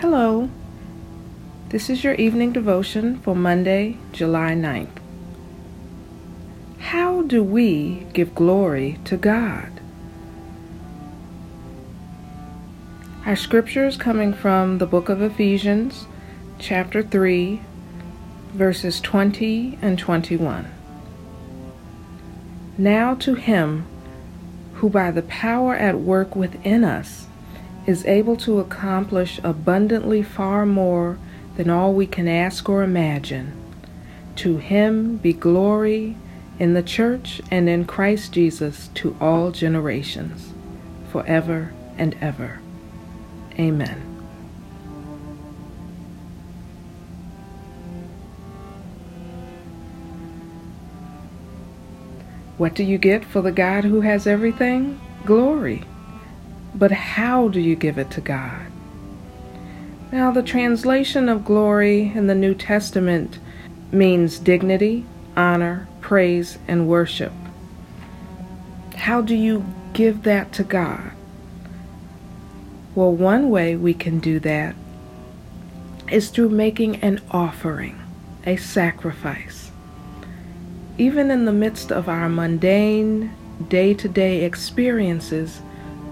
Hello. This is your evening devotion for Monday, July 9th. How do we give glory to God? Our scripture is coming from the book of Ephesians, chapter 3, verses 20 and 21. Now to him who by the power at work within us is able to accomplish abundantly far more than all we can ask or imagine. To him be glory in the church and in Christ Jesus to all generations, forever and ever. Amen. What do you get for the God who has everything? Glory. But how do you give it to God? Now, the translation of glory in the New Testament means dignity, honor, praise, and worship. How do you give that to God? Well, one way we can do that is through making an offering, a sacrifice even in the midst of our mundane, day to day experiences,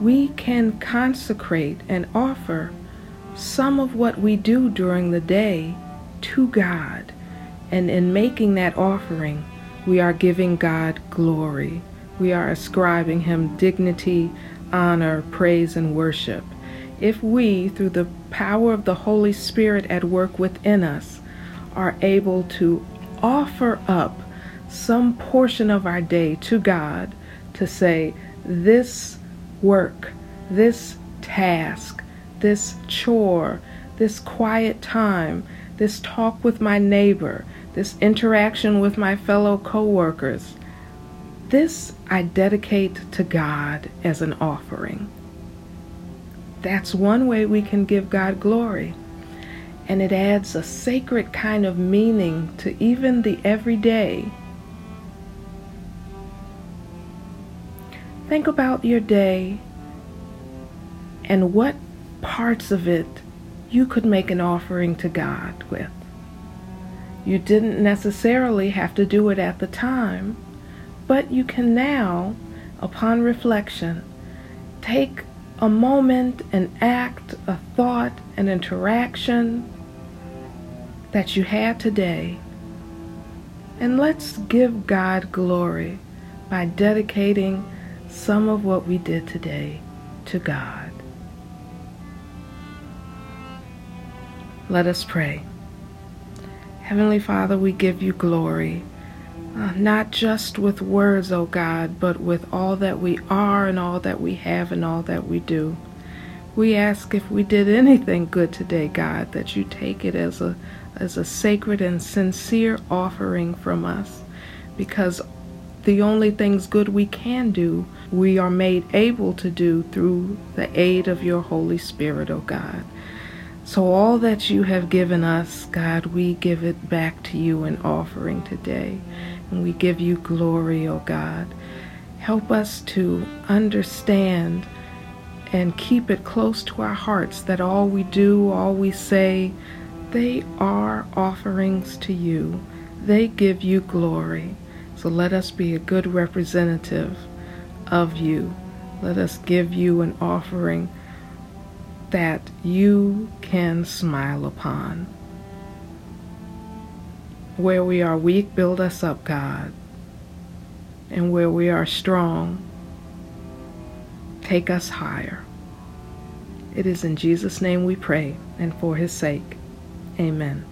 we can consecrate and offer some of what we do during the day to God. And in making that offering, we are giving God glory. We are ascribing Him dignity, honor, praise, and worship. If we, through the power of the Holy Spirit at work within us, are able to offer up some portion of our day to God to say, this work, this task, this chore, this quiet time, this talk with my neighbor, this interaction with my fellow coworkers, this I dedicate to God as an offering. That's one way we can give God glory. And it adds a sacred kind of meaning to even the everyday Think about your day and what parts of it you could make an offering to God with. You didn't necessarily have to do it at the time, but you can now, upon reflection, take a moment, an act, a thought, an interaction that you had today, and let's give God glory by dedicating some of what we did today to God. Let us pray. Heavenly Father, we give you glory, uh, not just with words, O oh God, but with all that we are and all that we have and all that we do. We ask if we did anything good today, God, that you take it as a as a sacred and sincere offering from us, because the only things good we can do, we are made able to do through the aid of your Holy Spirit, O oh God. So, all that you have given us, God, we give it back to you in offering today. And we give you glory, O oh God. Help us to understand and keep it close to our hearts that all we do, all we say, they are offerings to you. They give you glory. So let us be a good representative of you. Let us give you an offering that you can smile upon. Where we are weak, build us up, God. And where we are strong, take us higher. It is in Jesus' name we pray and for his sake. Amen.